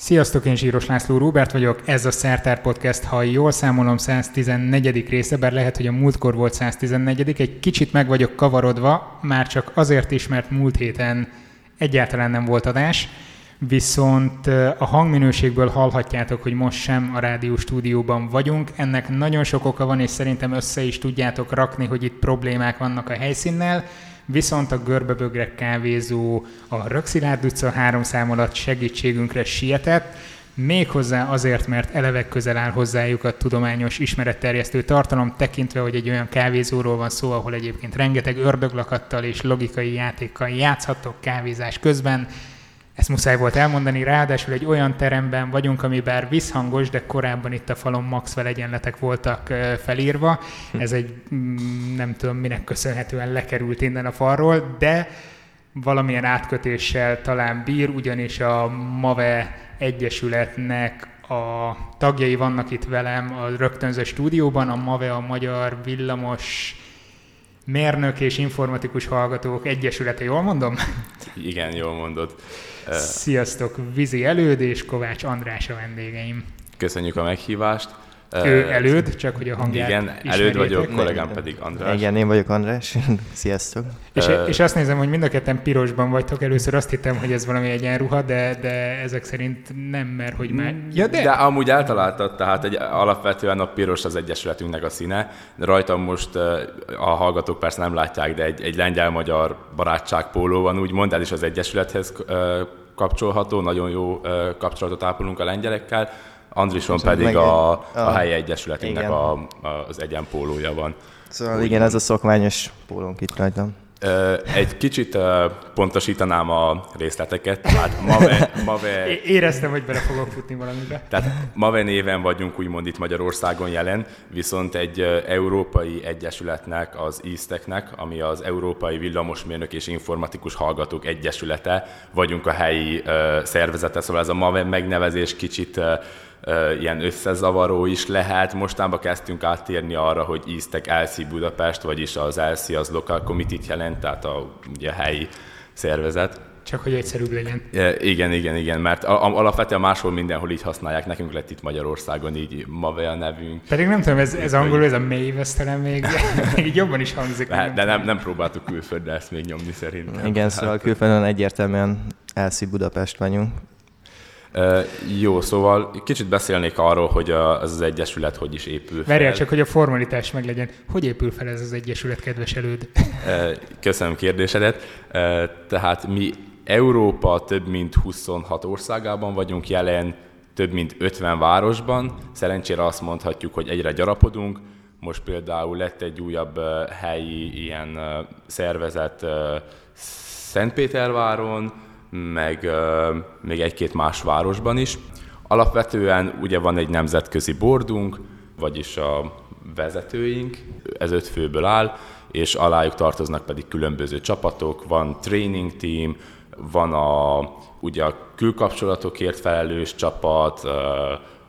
Sziasztok, én Zsíros László Róbert vagyok, ez a Szertár Podcast, ha jól számolom, 114. része, bár lehet, hogy a múltkor volt 114. Egy kicsit meg vagyok kavarodva, már csak azért is, mert múlt héten egyáltalán nem volt adás, viszont a hangminőségből hallhatjátok, hogy most sem a rádió stúdióban vagyunk. Ennek nagyon sok oka van, és szerintem össze is tudjátok rakni, hogy itt problémák vannak a helyszínnel viszont a Görbebögrek kávézó a Rökszilárd utca három szám alatt segítségünkre sietett, méghozzá azért, mert eleve közel áll hozzájuk a tudományos ismeretterjesztő tartalom, tekintve, hogy egy olyan kávézóról van szó, ahol egyébként rengeteg ördöglakattal és logikai játékkal játszhatok kávézás közben, ezt muszáj volt elmondani, ráadásul egy olyan teremben vagyunk, ami bár visszhangos, de korábban itt a falon Maxwell egyenletek voltak felírva. Hm. Ez egy mm, nem tudom minek köszönhetően lekerült innen a falról, de valamilyen átkötéssel talán bír, ugyanis a MAVE Egyesületnek a tagjai vannak itt velem a rögtönző stúdióban, a MAVE a Magyar Villamos Mérnök és Informatikus Hallgatók Egyesülete, jól mondom? Igen, jól mondod. Sziasztok, Vizi Előd és Kovács András a vendégeim. Köszönjük a meghívást. Ő előd, csak hogy a hangját Igen, előd vagyok, kollégám pedig András. Igen, én vagyok András. Sziasztok. És, uh, és azt nézem, hogy mind a ketten pirosban vagytok. Először azt hittem, hogy ez valami egyenruha, de, de ezek szerint nem, mert hogy már... Ja, de... de amúgy eltaláltad, tehát egy, alapvetően a piros az Egyesületünknek a színe. De rajtam most a hallgatók persze nem látják, de egy, egy lengyel-magyar barátságpóló van, úgymond, ez is az Egyesülethez kapcsolható, nagyon jó kapcsolatot ápolunk a lengyelekkel Andrison pedig a, a, a helyi egyesületünknek a, a, az egyenpólója van. Szóval Úgy igen, ez a szokványos pólónk itt rajtam. Egy kicsit pontosítanám a részleteket. Tehát Mave, Mave... Éreztem, hogy bele fogok futni valamibe. Tehát Mave néven vagyunk úgymond itt Magyarországon jelen, viszont egy európai egyesületnek, az ISTEC-nek, ami az Európai Villamosmérnök és Informatikus Hallgatók Egyesülete, vagyunk a helyi szervezete, szóval ez a Mave megnevezés kicsit ilyen összezavaró is lehet. Mostában kezdtünk áttérni arra, hogy íztek LC Budapest, vagyis az LC az Local Committee-t jelent, tehát a, ugye, a helyi szervezet. Csak hogy egyszerűbb legyen. Igen, igen, igen, mert alapvetően máshol mindenhol így használják, nekünk lett itt Magyarországon így Mave a nevünk. Pedig nem tudom, ez, ez angolul, ez a mély talán még, még jobban is hangzik. De, de nem, nem próbáltuk külföldre ezt még nyomni szerintem. Igen, szóval külföldön egyértelműen LC Budapest vagyunk, jó, szóval kicsit beszélnék arról, hogy ez az egyesület hogy is épül fel. Várjál csak, hogy a formalitás meglegyen. Hogy épül fel ez az egyesület, kedves előd? Köszönöm kérdésedet. Tehát mi Európa több mint 26 országában vagyunk jelen, több mint 50 városban. Szerencsére azt mondhatjuk, hogy egyre gyarapodunk. Most például lett egy újabb helyi ilyen szervezet Szentpéterváron, meg még egy-két más városban is. Alapvetően ugye van egy nemzetközi bordunk, vagyis a vezetőink, ez öt főből áll, és alájuk tartoznak pedig különböző csapatok, van training team, van a, ugye a külkapcsolatokért felelős csapat,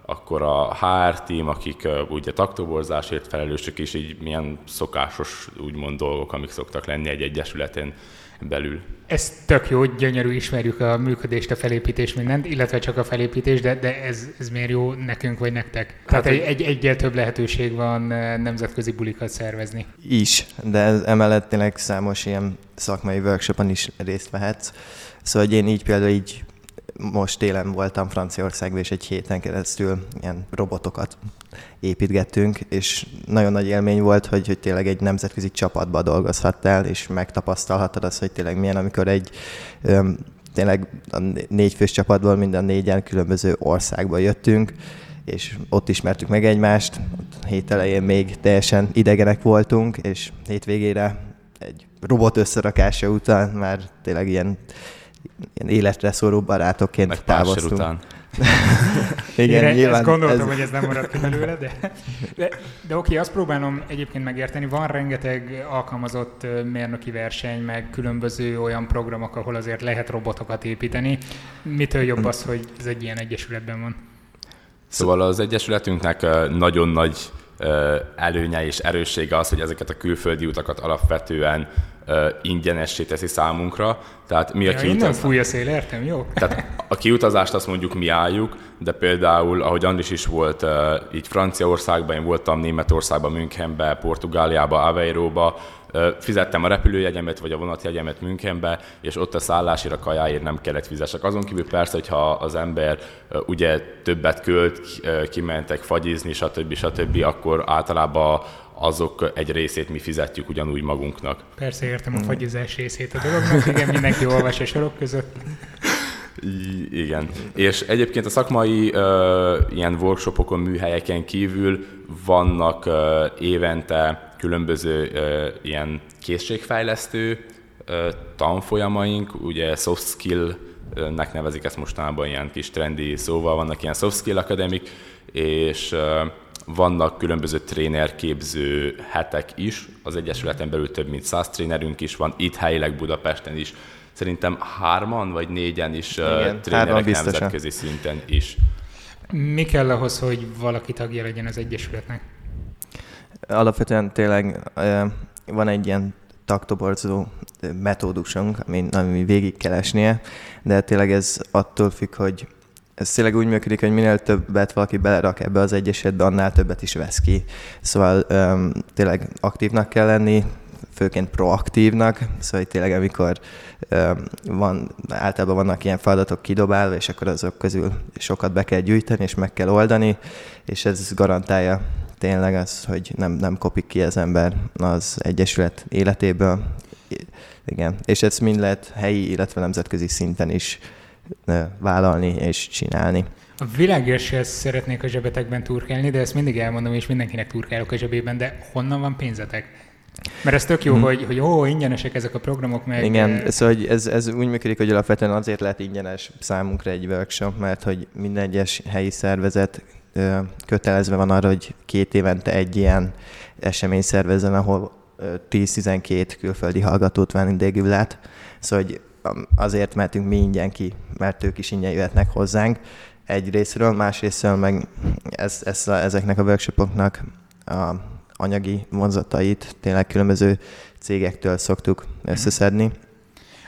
akkor a HR team, akik ugye taktoborzásért felelősök, és így milyen szokásos úgymond dolgok, amik szoktak lenni egy egyesületen belül. Ez tök jó, gyönyörű, ismerjük a működést, a felépítést, mindent, illetve csak a felépítést, de, de ez, ez miért jó nekünk vagy nektek? Hát, Tehát egy, egy, egyel több lehetőség van eh, nemzetközi bulikat szervezni. Is, de ez emellett tényleg számos ilyen szakmai workshopon is részt vehetsz. Szóval hogy én így például így most télen voltam Franciaországban, és egy héten keresztül ilyen robotokat építgettünk, és nagyon nagy élmény volt, hogy, hogy tényleg egy nemzetközi csapatba dolgozhattál, és megtapasztalhattad azt, hogy tényleg milyen, amikor egy öm, tényleg a négy fős csapatból minden négyen különböző országba jöttünk, és ott ismertük meg egymást, ott hét elején még teljesen idegenek voltunk, és hétvégére egy robot összerakása után már tényleg ilyen ilyen életre szorú barátokként Meg távoztunk. után. Igen, Én nyilván ezt gondoltam, ez... hogy ez nem maradt ki belőle, de, de, de oké, azt próbálom egyébként megérteni. Van rengeteg alkalmazott mérnöki verseny, meg különböző olyan programok, ahol azért lehet robotokat építeni. Mitől jobb az, hogy ez egy ilyen egyesületben van? Szóval az egyesületünknek nagyon nagy előnye és erőssége az, hogy ezeket a külföldi utakat alapvetően ingyenessé teszi számunkra. Tehát mi a ja, kiutaz... fúj a szél, értem, jó? Tehát a kiutazást azt mondjuk mi álljuk, de például, ahogy Andris is volt így Franciaországban, én voltam Németországban, Münchenbe, Portugáliába, Aveiróba, fizettem a repülőjegyemet vagy a vonatjegyemet Münchenbe, és ott a szállásért, a kajáért nem kellett fizessek. Azon kívül persze, hogyha az ember ugye többet költ, kimentek fagyizni, stb. stb., akkor általában azok egy részét mi fizetjük ugyanúgy magunknak. Persze értem a fagyizás részét a dolognak, igen, mindenki olvas a sorok között. I- igen. És egyébként a szakmai uh, ilyen workshopokon, műhelyeken kívül vannak uh, évente különböző uh, ilyen készségfejlesztő uh, tanfolyamaink, ugye soft skill nek nevezik ezt mostanában ilyen kis trendi szóval, vannak ilyen soft skill akademik, és vannak különböző trénerképző hetek is, az Egyesületen belül több mint száz trénerünk is van, itt helyileg Budapesten is, szerintem hárman vagy négyen is Igen, trénerek nemzetközi szinten is. Mi kell ahhoz, hogy valaki tagja legyen az Egyesületnek? Alapvetően tényleg van egy ilyen taktoborzó metódusunk, ami, ami végig kell esnie, de tényleg ez attól függ, hogy ez tényleg úgy működik, hogy minél többet valaki belerak ebbe az egyesetbe, annál többet is vesz ki. Szóval um, tényleg aktívnak kell lenni, főként proaktívnak, szóval hogy tényleg amikor van, általában vannak ilyen feladatok kidobálva, és akkor azok közül sokat be kell gyűjteni, és meg kell oldani, és ez garantálja tényleg az, hogy nem, nem kopik ki az ember az Egyesület életéből. Igen, és ez mind lehet helyi, illetve nemzetközi szinten is vállalni és csinálni. A világért szeretnék a zsebetekben turkálni, de ezt mindig elmondom, és mindenkinek turkálok a zsebében, de honnan van pénzetek? Mert ez tök jó, hmm. hogy, hogy ó, ingyenesek ezek a programok, meg... Igen, szóval hogy ez, ez úgy működik, hogy alapvetően azért lehet ingyenes számunkra egy workshop, mert hogy minden egyes helyi szervezet kötelezve van arra, hogy két évente egy ilyen esemény szervezzen, ahol 10-12 külföldi hallgatót vendégül lát. Szóval hogy azért mentünk mi ingyen ki, mert ők is ingyen jöhetnek hozzánk egy részről, másrésztről meg ez, ez a, ezeknek a workshopoknak a anyagi vonzatait tényleg különböző cégektől szoktuk összeszedni.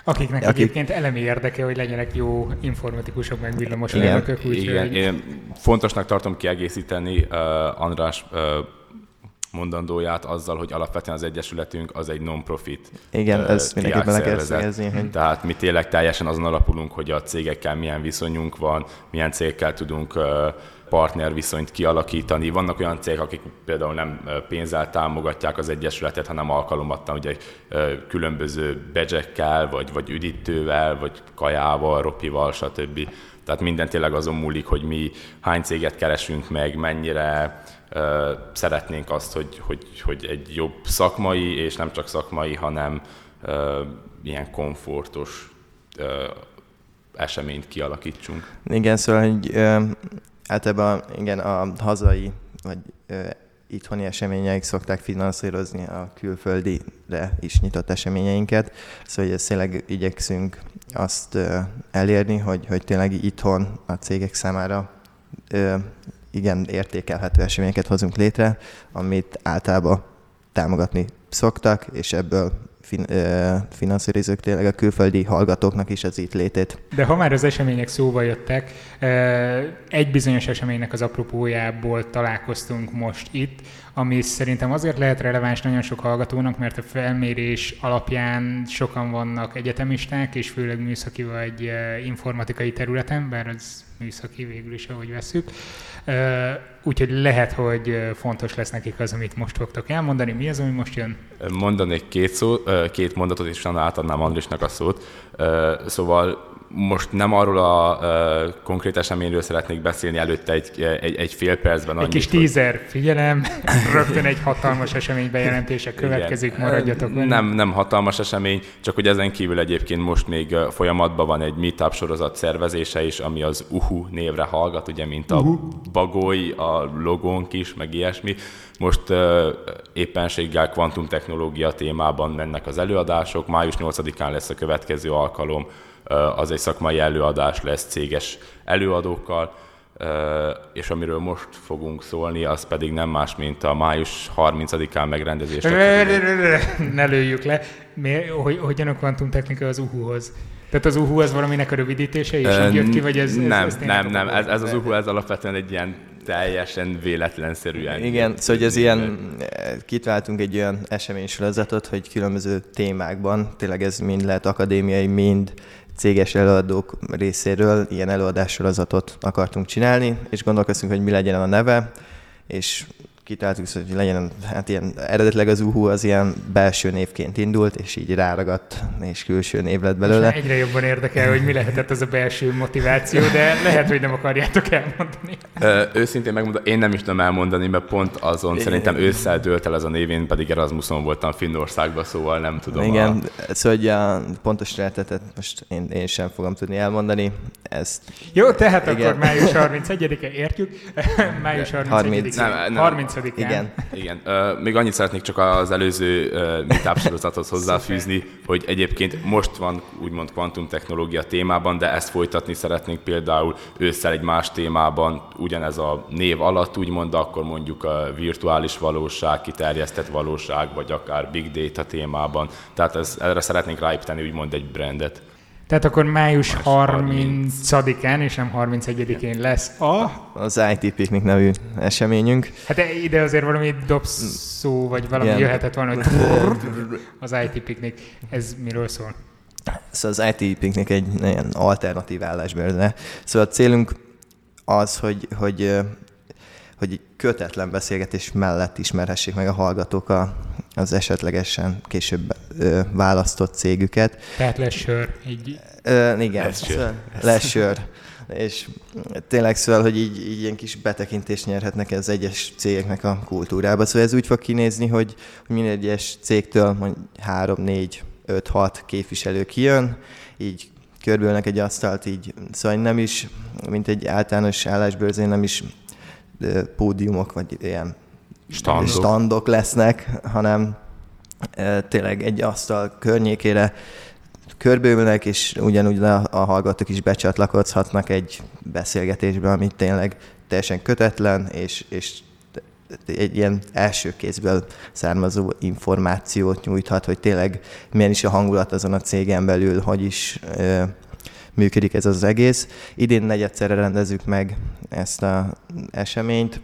Akiknek Akik... egyébként elemi érdeke, hogy legyenek jó informatikusok, meg villamosmérnökök. Igen, igen. Hogy... én fontosnak tartom kiegészíteni uh, András uh, mondandóját azzal, hogy alapvetően az Egyesületünk az egy non-profit Igen, uh, ezt mindenképpen le kell szégezni. Hogy... Tehát mi tényleg teljesen azon alapulunk, hogy a cégekkel milyen viszonyunk van, milyen cégekkel tudunk uh, partner viszonyt kialakítani. Vannak olyan cégek, akik például nem pénzzel támogatják az Egyesületet, hanem alkalomattan ugye különböző bedzsekkel, vagy, vagy üdítővel, vagy kajával, ropival, stb. Tehát minden tényleg azon múlik, hogy mi hány céget keresünk meg, mennyire szeretnénk azt, hogy, hogy, hogy egy jobb szakmai, és nem csak szakmai, hanem ilyen komfortos eseményt kialakítsunk. Igen, szóval, hogy általában igen, a hazai vagy ö, itthoni eseményeik szokták finanszírozni a külföldire is nyitott eseményeinket, szóval hogy ezt tényleg igyekszünk azt ö, elérni, hogy, hogy tényleg itthon a cégek számára ö, igen értékelhető eseményeket hozunk létre, amit általában támogatni szoktak, és ebből fin, ö, finanszírozunk tényleg a külföldi hallgatóknak is az itt létét. De ha már az események szóba jöttek, egy bizonyos eseménynek az apropójából találkoztunk most itt, ami szerintem azért lehet releváns nagyon sok hallgatónak, mert a felmérés alapján sokan vannak egyetemisták, és főleg műszaki vagy informatikai területen, bár az műszaki végül is, ahogy veszük. Úgyhogy lehet, hogy fontos lesz nekik az, amit most fogtok elmondani. Mi az, ami most jön? Mondanék két, szó, két mondatot, és utána átadnám Andrisnak a szót. Szóval most nem arról a uh, konkrét eseményről szeretnék beszélni előtte egy, egy, egy fél percben. Egy kis tízer, hogy... figyelem, rögtön egy hatalmas esemény bejelentése következik, Igen. maradjatok Nem, nem hatalmas esemény, csak hogy ezen kívül egyébként most még folyamatban van egy meetup sorozat szervezése is, ami az UHU névre hallgat, ugye, mint a uh-huh. bagoly, a logónk is, meg ilyesmi. Most uh, éppenséggel kvantumtechnológia témában mennek az előadások, május 8-án lesz a következő alkalom, az egy szakmai előadás lesz céges előadókkal. és amiről most fogunk szólni, az pedig nem más, mint a május 30-án megrendezést. Ne lőjük le. Hogy, hogyan a kvantumtechnika az UHU-hoz? Tehát az UHU az valaminek a rövidítése, és így jött ki, vagy ez... Nem, ez, ez nem, nem. Ez, ez az UHU, ez alapvetően egy ilyen teljesen véletlenszerűen. Igen, szóval ez ilyen, kitaláltunk egy olyan eseménysorozatot, hogy különböző témákban, tényleg ez mind lehet akadémiai, mind céges előadók részéről ilyen előadássorozatot akartunk csinálni, és gondolkoztunk, hogy mi legyen a neve, és kitaláltuk, hogy legyen, hát ilyen eredetileg az UHU az ilyen belső névként indult, és így ráragadt, és külső név lett belőle. És egyre jobban érdekel, hogy mi lehetett az a belső motiváció, de lehet, hogy nem akarjátok elmondani. Ö, őszintén megmondom, én nem is tudom elmondani, mert pont azon én... szerintem ősszel dőlt el az a névén, pedig Erasmuson voltam Finnországban, szóval nem tudom. Igen, a... szóval hogy a pontos rehetetet most én, én sem fogom tudni elmondani. Ezt... Jó, tehát igen. akkor május 31-e értjük. május 31-e. 30. Nem, nem, 30 igen. Igen. Uh, még annyit szeretnék csak az előző uh, meetup sorozathoz hozzáfűzni, hogy egyébként most van úgymond kvantumtechnológia témában, de ezt folytatni szeretnénk például ősszel egy más témában, ugyanez a név alatt úgymond, akkor mondjuk a virtuális valóság, kiterjesztett valóság, vagy akár big data témában. Tehát ez, erre szeretnénk ráépíteni úgymond egy brandet. Tehát akkor május 30-án és nem 31-én lesz a... Az IT Picnic nevű eseményünk. Hát ide azért valami dobszó, vagy valami Igen. jöhetett volna, hogy az IT Picnic. Ez miről szól? Szóval az IT Picnic egy ilyen alternatív állásbérze. Szóval a célunk az, hogy, hogy hogy kötetlen beszélgetés mellett ismerhessék meg a hallgatók a, az esetlegesen később ö, választott cégüket. Tehát lesz sör. Így... Ö, igen, lesz sör. Szóval. És tényleg szóval, hogy így, így ilyen kis betekintést nyerhetnek az egyes cégeknek a kultúrába. Szóval ez úgy fog kinézni, hogy, hogy minden egyes cégtől mondjuk 3, 4, 5, 6 képviselő kijön, így körbülnek egy asztalt, így, szóval nem is, mint egy általános állásbőrzén, nem is pódiumok, vagy ilyen standok, standok lesznek, hanem tényleg egy asztal környékére körbővülnek, és ugyanúgy a, a hallgatók is becsatlakozhatnak egy beszélgetésbe, ami tényleg teljesen kötetlen, és, és egy ilyen első kézből származó információt nyújthat, hogy tényleg milyen is a hangulat azon a cégen belül, hogy is működik ez az egész. Idén negyedszerre rendezzük meg ezt az eseményt.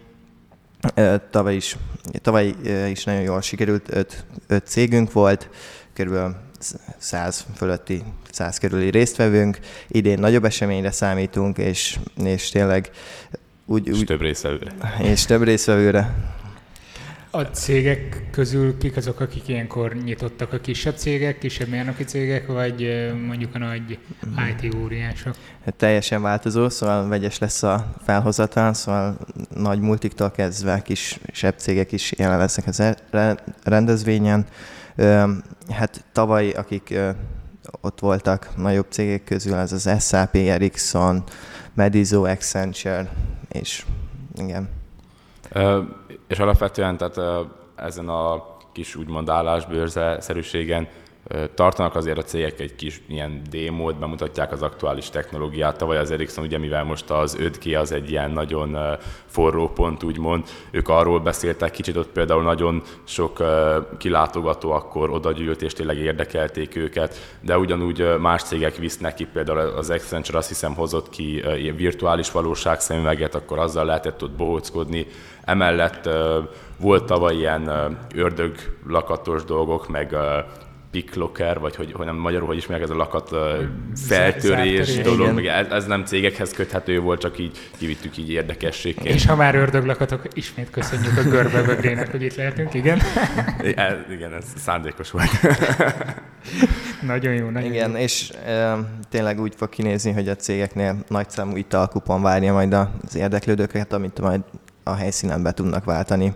Tavaly is, tavaly is nagyon jól sikerült, öt, öt cégünk volt, körülbelül 100 fölötti, 100 körüli résztvevőnk. Idén nagyobb eseményre számítunk, és, és tényleg úgy, és úgy, több résztvevőre. És több résztvevőre. A cégek közül kik azok, akik ilyenkor nyitottak? A kisebb cégek, kisebb mérnoki cégek, vagy mondjuk a nagy IT óriások? Hát teljesen változó, szóval vegyes lesz a felhozatal, szóval nagy multiktól kezdve kisebb cégek is jelen lesznek az e- rendezvényen. Hát tavaly, akik ott voltak nagyobb cégek közül, ez az SAP, Ericsson, Medizo, Accenture, és igen. És alapvetően tehát ezen a kis úgymond állásbőrze szerűségen tartanak azért a cégek egy kis ilyen démót, bemutatják az aktuális technológiát. Tavaly az Ericsson, ugye mivel most az 5G az egy ilyen nagyon forró pont, úgymond, ők arról beszéltek, kicsit ott például nagyon sok kilátogató akkor oda gyűlt, és tényleg érdekelték őket, de ugyanúgy más cégek visznek ki, például az Accenture azt hiszem hozott ki virtuális valóság szemüveget, akkor azzal lehetett ott bohóckodni. Emellett volt tavaly ilyen ördöglakatos dolgok, meg picklocker, vagy hogy, hogy nem magyarul, hogy is meg ez a lakat feltörés dolog, meg ez, ez, nem cégekhez köthető volt, csak így kivittük így érdekességként. És ha már ördöglakatok, ismét köszönjük a görbevögrének, hogy itt lehetünk, igen? ez, igen, ez szándékos volt. nagyon jó, nagyon Igen, jó. és e, tényleg úgy fog kinézni, hogy a cégeknél nagyszámú italkupon várja majd az érdeklődőket, amit majd a helyszínen be tudnak váltani.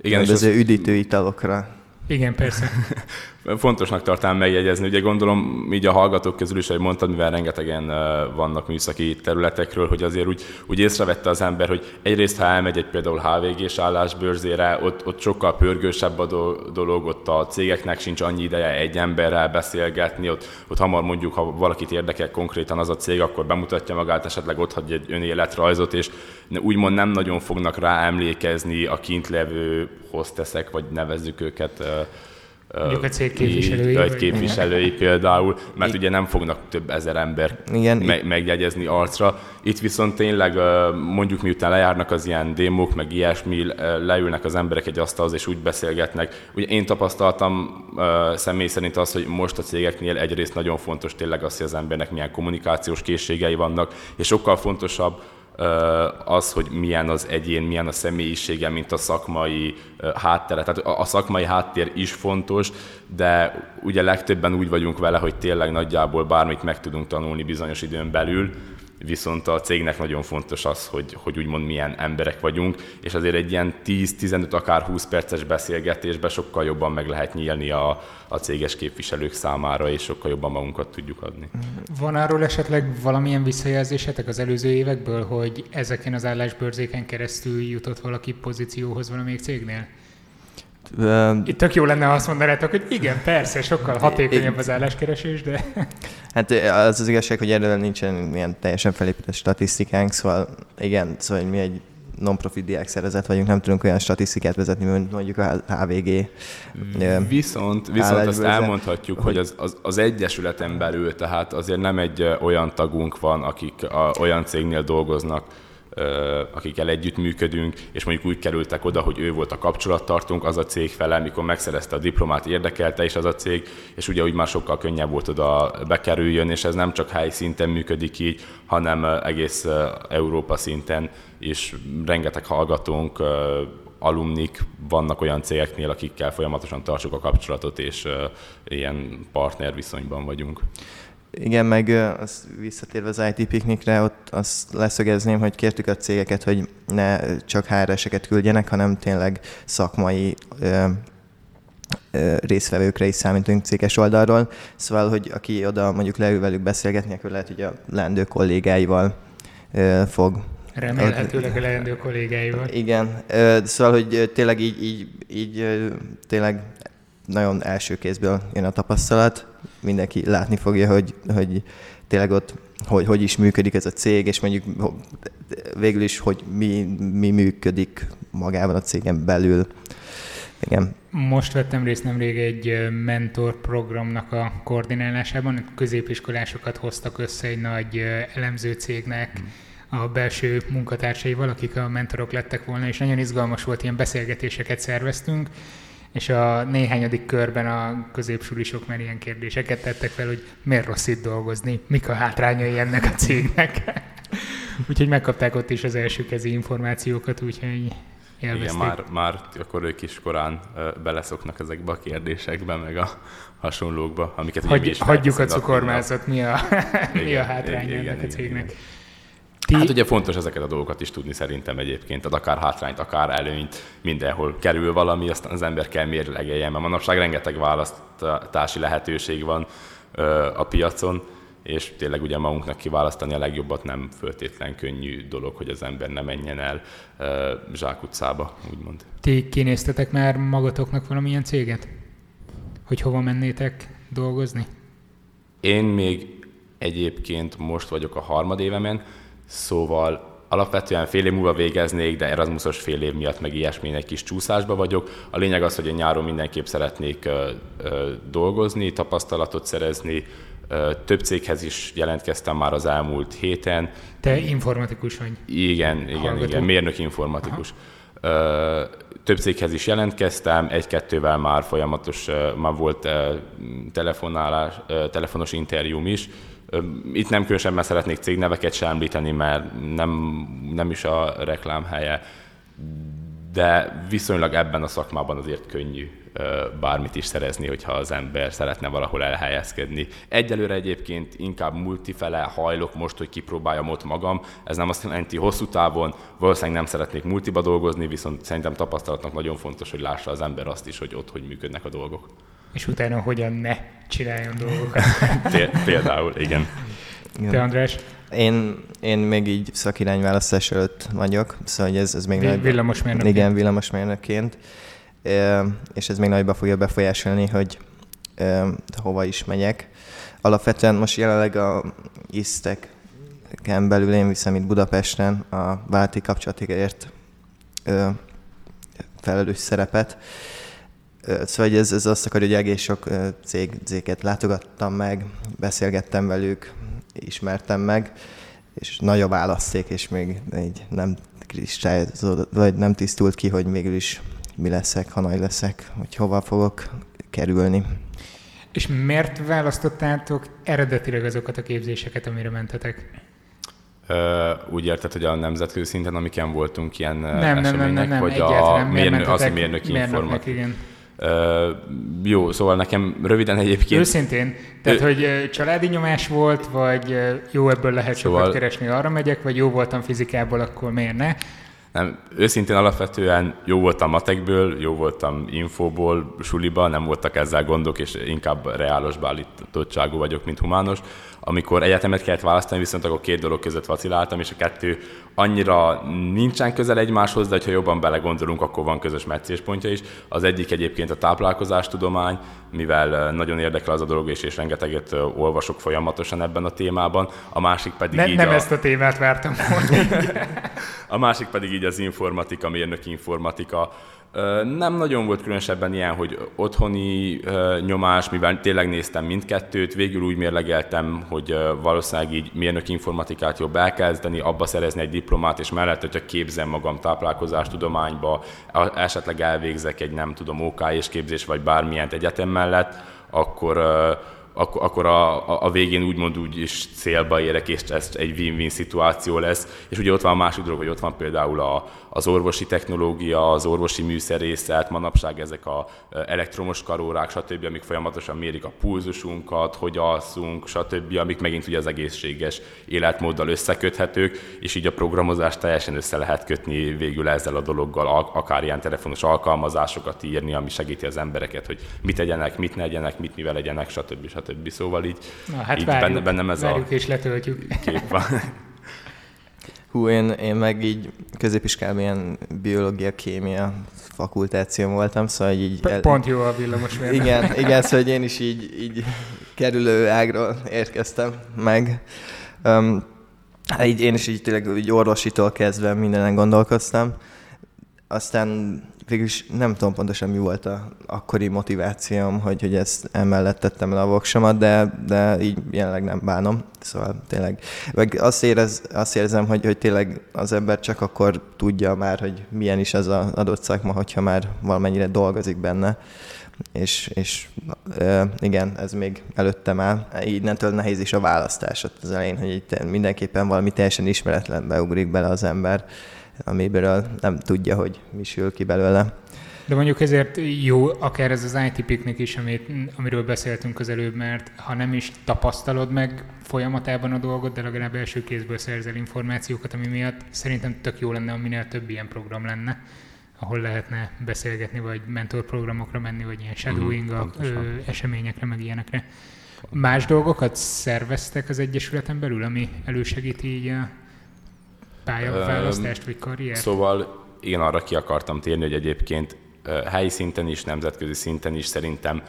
Igen, és az... üdítő italokra. Igen, persze. fontosnak tartám megjegyezni. Ugye gondolom így a hallgatók közül is, hogy mondtad, mivel rengetegen vannak műszaki területekről, hogy azért úgy, úgy észrevette az ember, hogy egyrészt, ha elmegy egy például HVG-s állásbőrzére, ott, ott sokkal pörgősebb a dolog, ott a cégeknek sincs annyi ideje egy emberrel beszélgetni, ott, ott hamar mondjuk, ha valakit érdekel konkrétan az a cég, akkor bemutatja magát, esetleg ott hagy egy önéletrajzot, és úgymond nem nagyon fognak rá emlékezni a kintlevő hozteszek, vagy nevezzük őket Mondjuk a cég képviselői. Egy képviselői például, mert ugye nem fognak több ezer ember Igen, me- megjegyezni arcra. Itt viszont tényleg mondjuk miután lejárnak az ilyen démok, meg ilyesmi, leülnek az emberek egy asztalhoz és úgy beszélgetnek. Ugye én tapasztaltam személy szerint azt, hogy most a cégeknél egyrészt nagyon fontos tényleg az, hogy az embernek milyen kommunikációs készségei vannak, és sokkal fontosabb az, hogy milyen az egyén, milyen a személyisége, mint a szakmai háttere. Tehát a szakmai háttér is fontos, de ugye legtöbben úgy vagyunk vele, hogy tényleg nagyjából bármit meg tudunk tanulni bizonyos időn belül, viszont a cégnek nagyon fontos az, hogy, hogy úgymond milyen emberek vagyunk, és azért egy ilyen 10-15, akár 20 perces beszélgetésben sokkal jobban meg lehet nyílni a, a céges képviselők számára, és sokkal jobban magunkat tudjuk adni. Van arról esetleg valamilyen visszajelzésetek az előző évekből, hogy ezeken az állásbőrzéken keresztül jutott valaki pozícióhoz valamelyik cégnél? Itt tök jó lenne, ha azt mondanátok, hogy igen, persze, sokkal hatékonyabb az álláskeresés, de... Hát az az igazság, hogy erről nincsen ilyen teljesen felépített statisztikánk, szóval igen, szóval mi egy non-profit diák szervezet vagyunk, nem tudunk olyan statisztikát vezetni, mint mondjuk a HVG. Viszont, viszont azt elmondhatjuk, hogy az, az, az Egyesületen belül, tehát azért nem egy olyan tagunk van, akik a, olyan cégnél dolgoznak, akikkel együtt működünk, és mondjuk úgy kerültek oda, hogy ő volt a kapcsolattartónk, az a cég fele, mikor megszerezte a diplomát, érdekelte is az a cég, és ugye úgy már sokkal könnyebb volt oda bekerüljön, és ez nem csak helyi szinten működik így, hanem egész Európa szinten is rengeteg hallgatónk, alumnik vannak olyan cégeknél, akikkel folyamatosan tartsuk a kapcsolatot, és ilyen partner viszonyban vagyunk. Igen, meg az visszatérve az IT piknikre, ott azt leszögezném, hogy kértük a cégeket, hogy ne csak HR-eseket küldjenek, hanem tényleg szakmai ö, ö, részvevőkre is számítunk céges oldalról. Szóval, hogy aki oda mondjuk leül velük beszélgetni, akkor lehet, hogy a leendő kollégáival ö, fog Remélhetőleg a leendő kollégáival. Igen, szóval, hogy tényleg így, így, így tényleg nagyon első kézből jön a tapasztalat, mindenki látni fogja, hogy, hogy tényleg ott hogy, hogy is működik ez a cég, és mondjuk végül is, hogy mi, mi működik magában a cégen belül. Igen. Most vettem részt nemrég egy mentor programnak a koordinálásában, középiskolásokat hoztak össze egy nagy elemző cégnek, hmm a belső munkatársaival, akik a mentorok lettek volna, és nagyon izgalmas volt, ilyen beszélgetéseket szerveztünk, és a néhányadik körben a középsulisok már ilyen kérdéseket tettek fel, hogy miért rossz itt dolgozni, mik a hátrányai ennek a cégnek. úgyhogy megkapták ott is az első kezi információkat, úgyhogy élvezték. Igen, már, már akkor ők is korán beleszoknak ezekbe a kérdésekbe, meg a hasonlókba, amiket Hagy, Hagyjuk a cukormázat, mi a, mi a hátránya ennek a cégnek. Igen. Ti... Hát ugye fontos ezeket a dolgokat is tudni szerintem egyébként, tehát akár hátrányt, akár előnyt, mindenhol kerül valami, aztán az ember kell mérlegeljen, mert manapság rengeteg választási lehetőség van a piacon, és tényleg ugye magunknak kiválasztani a legjobbat nem föltétlen könnyű dolog, hogy az ember ne menjen el zsákutcába, úgymond. Ti kinéztetek már magatoknak valamilyen céget? Hogy hova mennétek dolgozni? Én még egyébként most vagyok a harmadévemen, Szóval alapvetően fél év múlva végeznék, de Erasmusos fél év miatt meg ilyesmi egy kis csúszásba vagyok. A lényeg az, hogy én nyáron mindenképp szeretnék ö, ö, dolgozni, tapasztalatot szerezni, ö, több céghez is jelentkeztem már az elmúlt héten. Te informatikus vagy? Igen, igen, Hallgató. igen, mérnök informatikus. Ö, több céghez is jelentkeztem, egy-kettővel már folyamatos, már volt telefonálás, telefonos interjúm is, itt nem különösebben szeretnék cégneveket sem említeni, mert nem, nem is a reklám helye, de viszonylag ebben a szakmában azért könnyű bármit is szerezni, hogyha az ember szeretne valahol elhelyezkedni. Egyelőre egyébként inkább multifele hajlok most, hogy kipróbáljam ott magam. Ez nem azt jelenti hosszú távon, valószínűleg nem szeretnék multiba dolgozni, viszont szerintem tapasztalatnak nagyon fontos, hogy lássa az ember azt is, hogy ott hogy működnek a dolgok. És utána hogyan ne csináljon dolgokat. Például, igen. Te András? Én, én még így szakirányválasztás előtt vagyok, szóval ez, ez még Vi- villamosmérnökként. Igen, villamosmérnökként. És ez még nagyba fogja befolyásolni, hogy hova is megyek. Alapvetően most jelenleg a ISZTEK-en belül én viszem itt Budapesten a válti kapcsolatikért felelős szerepet. Szóval ez, ez azt akarja, hogy egész sok cég, céget látogattam meg, beszélgettem velük, ismertem meg, és nagy a választék, és még így nem vagy nem tisztult ki, hogy mégis is mi leszek, ha nagy leszek, hogy hova fogok kerülni. És miért választottátok eredetileg azokat a képzéseket, amire mentetek? Uh, úgy érted, hogy a nemzetközi szinten, amiken voltunk ilyen nem, nem, nem, nem, nem, nem, vagy a mérnö, az a mérnöki informatika. Uh, jó, szóval nekem röviden egyébként... Őszintén, tehát, hogy családi nyomás volt, vagy jó, ebből lehet szóval... sokat keresni, arra megyek, vagy jó voltam fizikából, akkor miért ne? Nem, őszintén alapvetően jó voltam matekből, jó voltam infóból, suliba, nem voltak ezzel gondok, és inkább reálos beállítottságú vagyok, mint humános. Amikor egyetemet kellett választani, viszont akkor két dolog között vaciláltam, és a kettő annyira nincsen közel egymáshoz, de ha jobban belegondolunk, akkor van közös meccéspontja is. Az egyik egyébként a táplálkozástudomány, mivel nagyon érdekel az a dolog, és, és rengeteget olvasok folyamatosan ebben a témában. A másik pedig ne, így Nem a... ezt a témát vártam a másik pedig így az informatika, mérnöki informatika, nem nagyon volt különösebben ilyen, hogy otthoni nyomás, mivel tényleg néztem mindkettőt, végül úgy mérlegeltem, hogy valószínűleg így mérnök informatikát jobb elkezdeni, abba szerezni egy diplomát, és mellett, hogyha képzem magam táplálkozástudományba, esetleg elvégzek egy nem tudom, OK és képzés, vagy bármilyen egyetem mellett, akkor akkor, akkor a, a végén úgymond úgy is célba érek, és ez egy win-win szituáció lesz. És ugye ott van a másik dolog, hogy ott van például a, az orvosi technológia, az orvosi műszerészet, manapság ezek a elektromos karórák, stb., amik folyamatosan mérik a pulzusunkat, hogy alszunk, stb., amik megint ugye az egészséges életmóddal összeköthetők, és így a programozást teljesen össze lehet kötni végül ezzel a dologgal, akár ilyen telefonos alkalmazásokat írni, ami segíti az embereket, hogy mit tegyenek, mit ne legyenek, mit mivel legyenek, stb. stb. Szóval így, Na, hát így várjuk, benne, bennem ez várjuk a és letöltjük. kép van. Hú, én, én meg így középiskában ilyen biológia, kémia fakultáció voltam, szóval így... El... Pont jó a villamos mérnök. Igen, igen, szóval én is így, így kerülő ágról érkeztem meg. Um, így én is így tényleg így orvositól kezdve mindenen gondolkoztam. Aztán végülis nem tudom pontosan mi volt a akkori motivációm, hogy, hogy ezt emellett tettem le a voksomat, de, de így jelenleg nem bánom. Szóval tényleg, meg azt, érez, azt érzem, hogy, hogy tényleg az ember csak akkor tudja már, hogy milyen is az az adott szakma, hogyha már valamennyire dolgozik benne. És, és igen, ez még előttem áll. Innentől nehéz is a választás az elején, hogy itt mindenképpen valami teljesen ismeretlenbe ugrik bele az ember amiből nem tudja, hogy mi sül ki belőle. De mondjuk ezért jó akár ez az IT piknik is, amit, amiről beszéltünk az előbb, mert ha nem is tapasztalod meg folyamatában a dolgot, de legalább első kézből szerzel információkat, ami miatt szerintem tök jó lenne, minél több ilyen program lenne, ahol lehetne beszélgetni, vagy mentorprogramokra menni, vagy ilyen shadowing mm, eseményekre, meg ilyenekre. Más dolgokat szerveztek az Egyesületen belül, ami elősegíti így a pályaválasztást vagy karriert? Szóval igen, arra ki akartam térni, hogy egyébként helyi szinten is, nemzetközi szinten is szerintem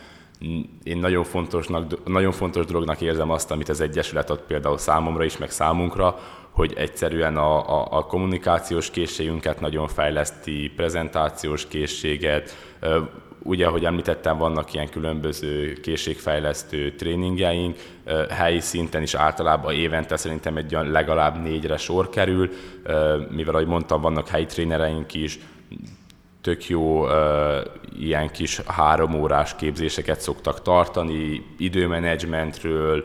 én nagyon, fontosnak, nagyon fontos dolognak érzem azt, amit az Egyesület ad például számomra is, meg számunkra, hogy egyszerűen a, a, a kommunikációs készségünket nagyon fejleszti, prezentációs készséget, Ugye, ahogy említettem, vannak ilyen különböző készségfejlesztő tréningjeink, helyi szinten is általában évente szerintem egy olyan legalább négyre sor kerül, mivel ahogy mondtam, vannak helyi trénereink is, tök jó ilyen kis három órás képzéseket szoktak tartani, időmenedzsmentről,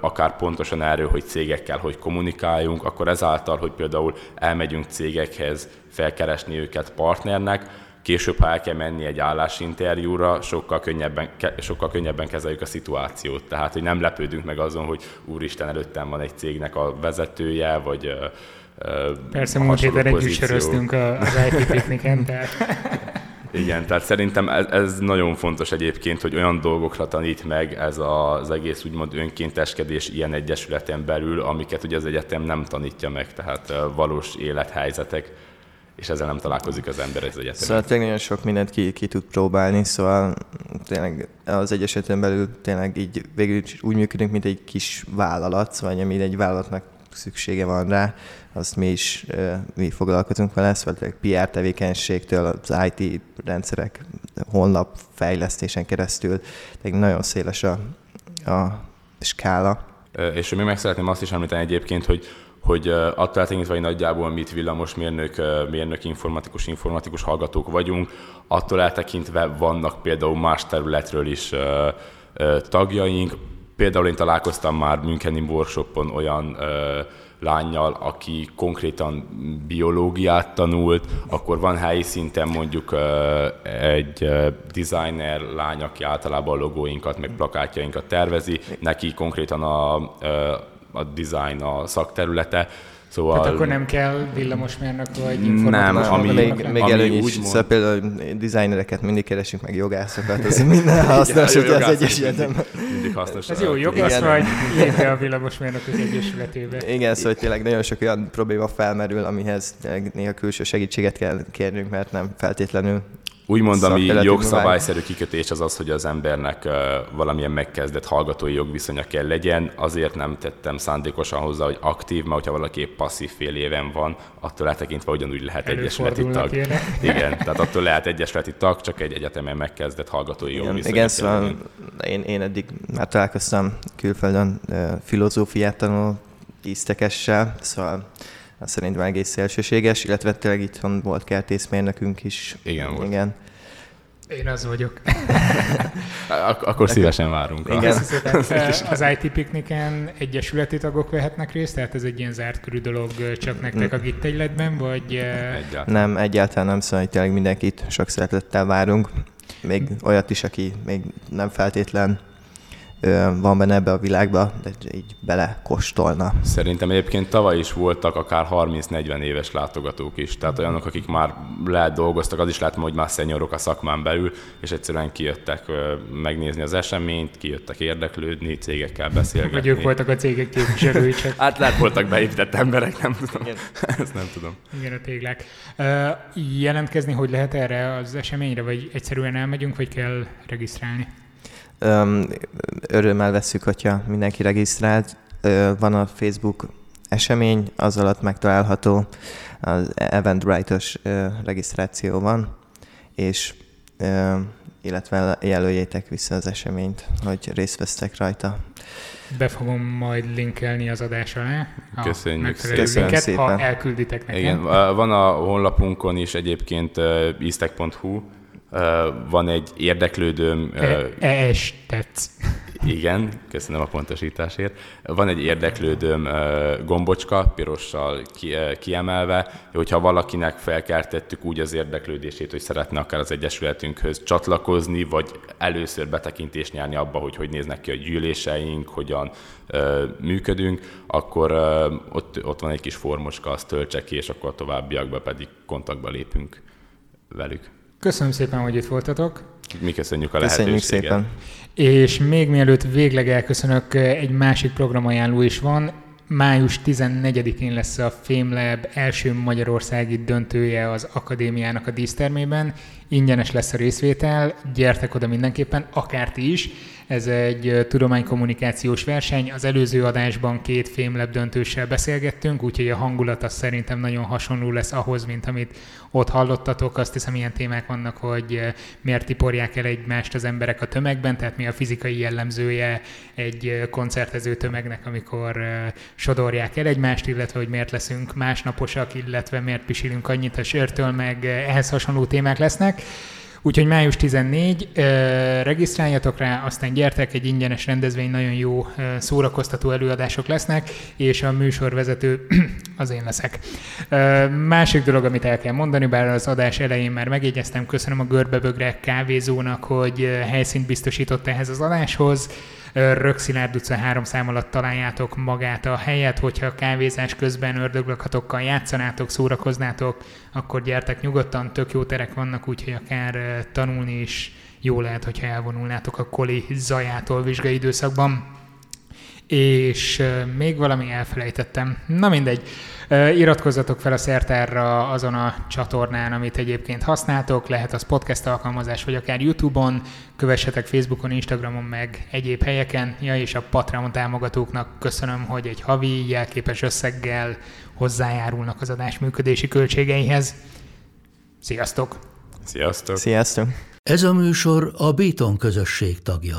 akár pontosan erről, hogy cégekkel hogy kommunikáljunk, akkor ezáltal, hogy például elmegyünk cégekhez felkeresni őket partnernek, később, ha el kell menni egy állásinterjúra, sokkal könnyebben, sokkal könnyebben kezeljük a szituációt. Tehát, hogy nem lepődünk meg azon, hogy úristen, előttem van egy cégnek a vezetője, vagy Persze, múlt héten együtt söröztünk az IT pikniken, tehát... Igen, tehát szerintem ez, ez nagyon fontos egyébként, hogy olyan dolgokra tanít meg ez az egész úgymond önkénteskedés ilyen egyesületen belül, amiket ugye az egyetem nem tanítja meg, tehát valós élethelyzetek és ezzel nem találkozik az ember az egyetemen. Szóval tényleg nagyon sok mindent ki, ki tud próbálni, szóval tényleg az egyesületen belül tényleg így végül úgy működünk, mint egy kis vállalat, vagy ami egy vállalatnak szüksége van rá, azt mi is mi foglalkozunk vele, szóval PR tevékenységtől az IT rendszerek honlap fejlesztésen keresztül, tehát nagyon széles a, a skála. És még meg szeretném azt is említeni egyébként, hogy hogy attól eltekintve, hogy nagyjából mit villamosmérnök, mérnök, informatikus, informatikus hallgatók vagyunk, attól eltekintve vannak például más területről is tagjaink. Például én találkoztam már Müncheni workshopon olyan lányjal, aki konkrétan biológiát tanult, akkor van helyi szinten mondjuk egy designer lány, aki általában a logóinkat, meg plakátjainkat tervezi, neki konkrétan a, a design a szakterülete, Szóval... Tehát akkor nem kell villamosmérnök vagy Nem, ami, még, még ami előny is. Mond... Szóval például designereket mindig keresünk, meg jogászokat, az minden hasznos, hogy az Egyesületem. Mindig hasznos. Ez jó, jogász vagy, lépve a villamosmérnökök egyesületébe. Igen, szóval tényleg nagyon sok olyan probléma felmerül, amihez néha külső segítséget kell kérnünk, mert nem feltétlenül Úgymond, ami jogszabályszerű kikötés az az, hogy az embernek valamilyen megkezdett hallgatói jogviszonya kell legyen. Azért nem tettem szándékosan hozzá, hogy aktív, mert ha valaki passzív fél éven van, attól eltekintve ugyanúgy lehet egyesületi tag. Igen, tehát attól lehet egyesületi tag, csak egy egyetemen megkezdett hallgatói igen, jogviszonya Igen, szóval én, én eddig már találkoztam külföldön filozófiát tanuló íztekessel, szóval szerintem egész szélsőséges, illetve tényleg itthon volt kertészmérnökünk is. Igen, volt. Igen. Én az vagyok. Ak- akkor szívesen várunk. Igen. Az IT pikniken egyesületi tagok vehetnek részt, tehát ez egy ilyen zárt körű dolog csak nektek a Git egyletben, vagy... Egyáltalán. Nem, egyáltalán nem, szóval hogy tényleg mindenkit sok szeretettel várunk. Még olyat is, aki még nem feltétlen van benne ebbe a világba, de így belekostolna. Szerintem egyébként tavaly is voltak akár 30-40 éves látogatók is, tehát olyanok, akik már lehet dolgoztak, az is látom, hogy már szenyorok a szakmán belül, és egyszerűen kijöttek megnézni az eseményt, kijöttek érdeklődni, cégekkel beszélgetni. Vagy ők voltak a cégek képviselői csak. hát lehet voltak beépített emberek, nem tudom. Igen. Ezt nem tudom. Igen, a téglák. jelentkezni hogy lehet erre az eseményre, vagy egyszerűen elmegyünk, vagy kell regisztrálni? Örömmel veszük, hogyha mindenki regisztrált. Van a Facebook esemény, az alatt megtalálható az Eventbrite-os regisztráció van, és illetve jelöljétek vissza az eseményt, hogy részt vesztek rajta. Be fogom majd linkelni az adás alá. Köszönjük szépen. szépen. Ha elkülditek nekem. Igen, van a honlapunkon is egyébként istek.hu, van egy érdeklődőm... Estetsz. Igen, köszönöm a pontosításért. Van egy érdeklődőm gombocska, pirossal kiemelve, hogyha valakinek felkeltettük úgy az érdeklődését, hogy szeretne akár az Egyesületünkhöz csatlakozni, vagy először betekintést nyerni abba, hogy hogy néznek ki a gyűléseink, hogyan működünk, akkor ott, ott van egy kis formoska, azt töltse ki, és akkor a továbbiakban pedig kontaktba lépünk velük. Köszönöm szépen, hogy itt voltatok. Mi köszönjük a köszönjük lehetőséget. szépen. És még mielőtt végleg elköszönök, egy másik programajánló is van. Május 14-én lesz a FameLab első magyarországi döntője az akadémiának a dísztermében. Ingyenes lesz a részvétel, gyertek oda mindenképpen, akár ti is. Ez egy tudománykommunikációs verseny. Az előző adásban két FameLab döntőssel beszélgettünk, úgyhogy a hangulat az szerintem nagyon hasonló lesz ahhoz, mint amit ott hallottatok. Azt hiszem, ilyen témák vannak, hogy miért tiporják el egymást az emberek a tömegben, tehát mi a fizikai jellemzője egy koncertező tömegnek, amikor sodorják el egymást, illetve hogy miért leszünk másnaposak, illetve miért pisilünk annyit a sörtől, meg ehhez hasonló témák Úgyhogy május 14, regisztráljatok rá, aztán gyertek, egy ingyenes rendezvény, nagyon jó szórakoztató előadások lesznek, és a műsorvezető az én leszek. Másik dolog, amit el kell mondani, bár az adás elején már megjegyeztem, köszönöm a Görbebögre kávézónak, hogy helyszínt biztosított ehhez az adáshoz. Rökszilárd utca három szám alatt találjátok magát a helyet, hogyha a kávézás közben ördöglakatokkal játszanátok, szórakoznátok, akkor gyertek nyugodtan, tök jó terek vannak, úgyhogy akár tanulni is jó lehet, hogyha elvonulnátok a koli zajától vizsgai időszakban. És még valami elfelejtettem. Na mindegy. Iratkozzatok fel a szertárra azon a csatornán, amit egyébként használtok, lehet az podcast alkalmazás, vagy akár YouTube-on, kövessetek Facebookon, Instagramon, meg egyéb helyeken. Ja, és a Patreon támogatóknak köszönöm, hogy egy havi jelképes összeggel hozzájárulnak az adás működési költségeihez. Sziasztok! Sziasztok! Sziasztok! Ez a műsor a Béton közösség tagja.